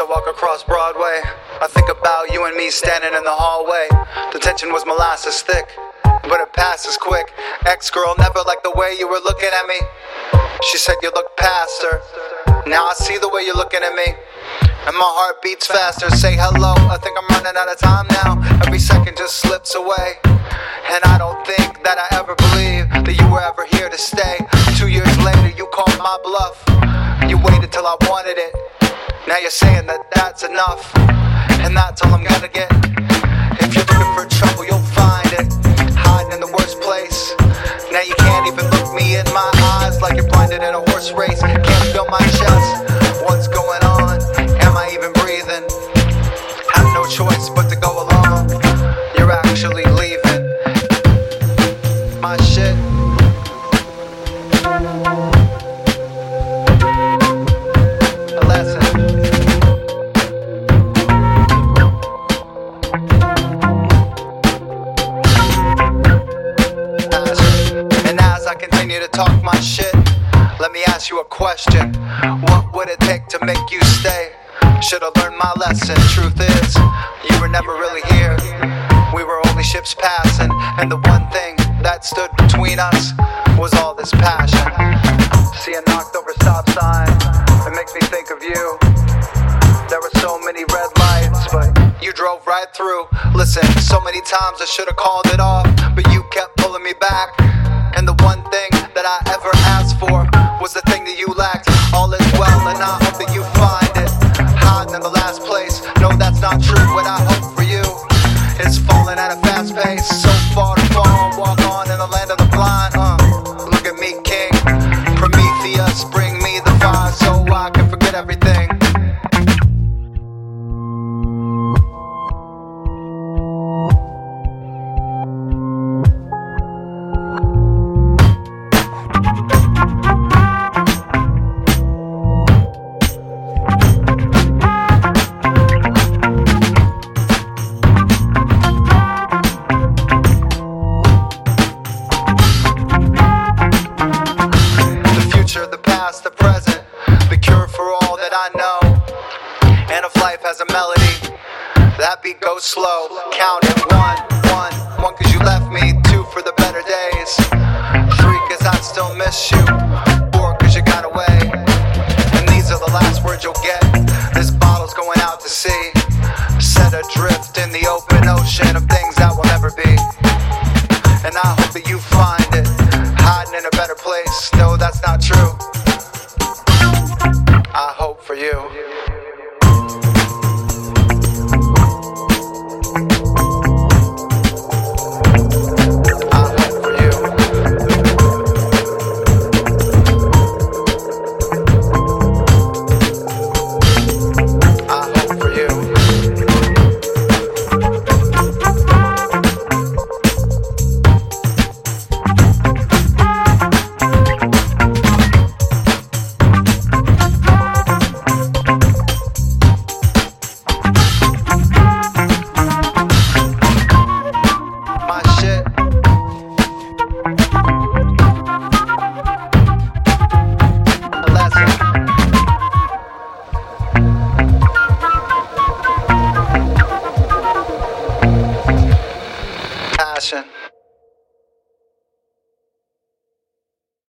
across Broadway. I think about you and me standing in the hallway. The tension was molasses thick, but it passes quick. Ex girl never liked the way you were looking at me. She said you looked past her. Now I see the way you're looking at me. And my heart beats faster. Say hello. I think I'm running out of time now. Every second just slips away. And I don't think that I ever believed that you were ever here to stay. Two years later, you called my bluff. You waited till I wanted it. Now you're saying that that's enough. And that's all I'm gonna get. If you're looking for trouble, you'll continue to talk my shit, let me ask you a question. What would it take to make you stay? Should've learned my lesson. Truth is, you were never really here. We were only ships passing, and the one thing that stood between us was all this passion. See a knocked over stop sign, it makes me think of you. There were so many red lights, but you drove right through. Listen, so many times I should have called it off, but you kept pulling me back. And the one thing that I ever asked for was the thing that you lacked. All is well, and I hope that you find it. Hiding in the last place. No, that's not true. What I hope for you is falling at a fast pace. So far to fall, walk on in the land of the blind. happy, go slow. Count it one, one, one, cause you left me. Two for the better days. Three, cause I still miss you. Four, cause you got away. And these are the last words you'll get. This bottle's going out to sea. Set adrift in the open ocean of things that will never be. And I hope that you find it. Hiding in a better place. No, that's not true. lesson